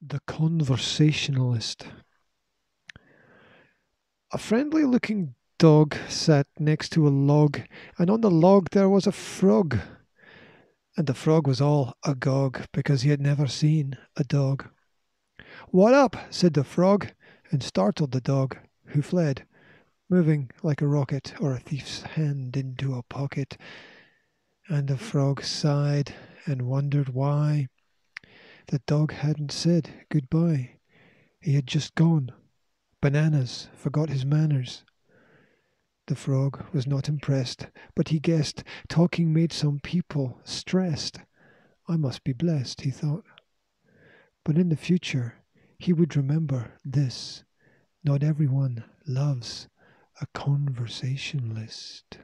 The Conversationalist. A friendly looking dog sat next to a log, and on the log there was a frog. And the frog was all agog because he had never seen a dog. What up? said the frog, and startled the dog, who fled, moving like a rocket or a thief's hand into a pocket. And the frog sighed and wondered why. The dog hadn't said goodbye. He had just gone. Bananas forgot his manners. The frog was not impressed, but he guessed talking made some people stressed. I must be blessed, he thought. But in the future, he would remember this. Not everyone loves a conversationalist.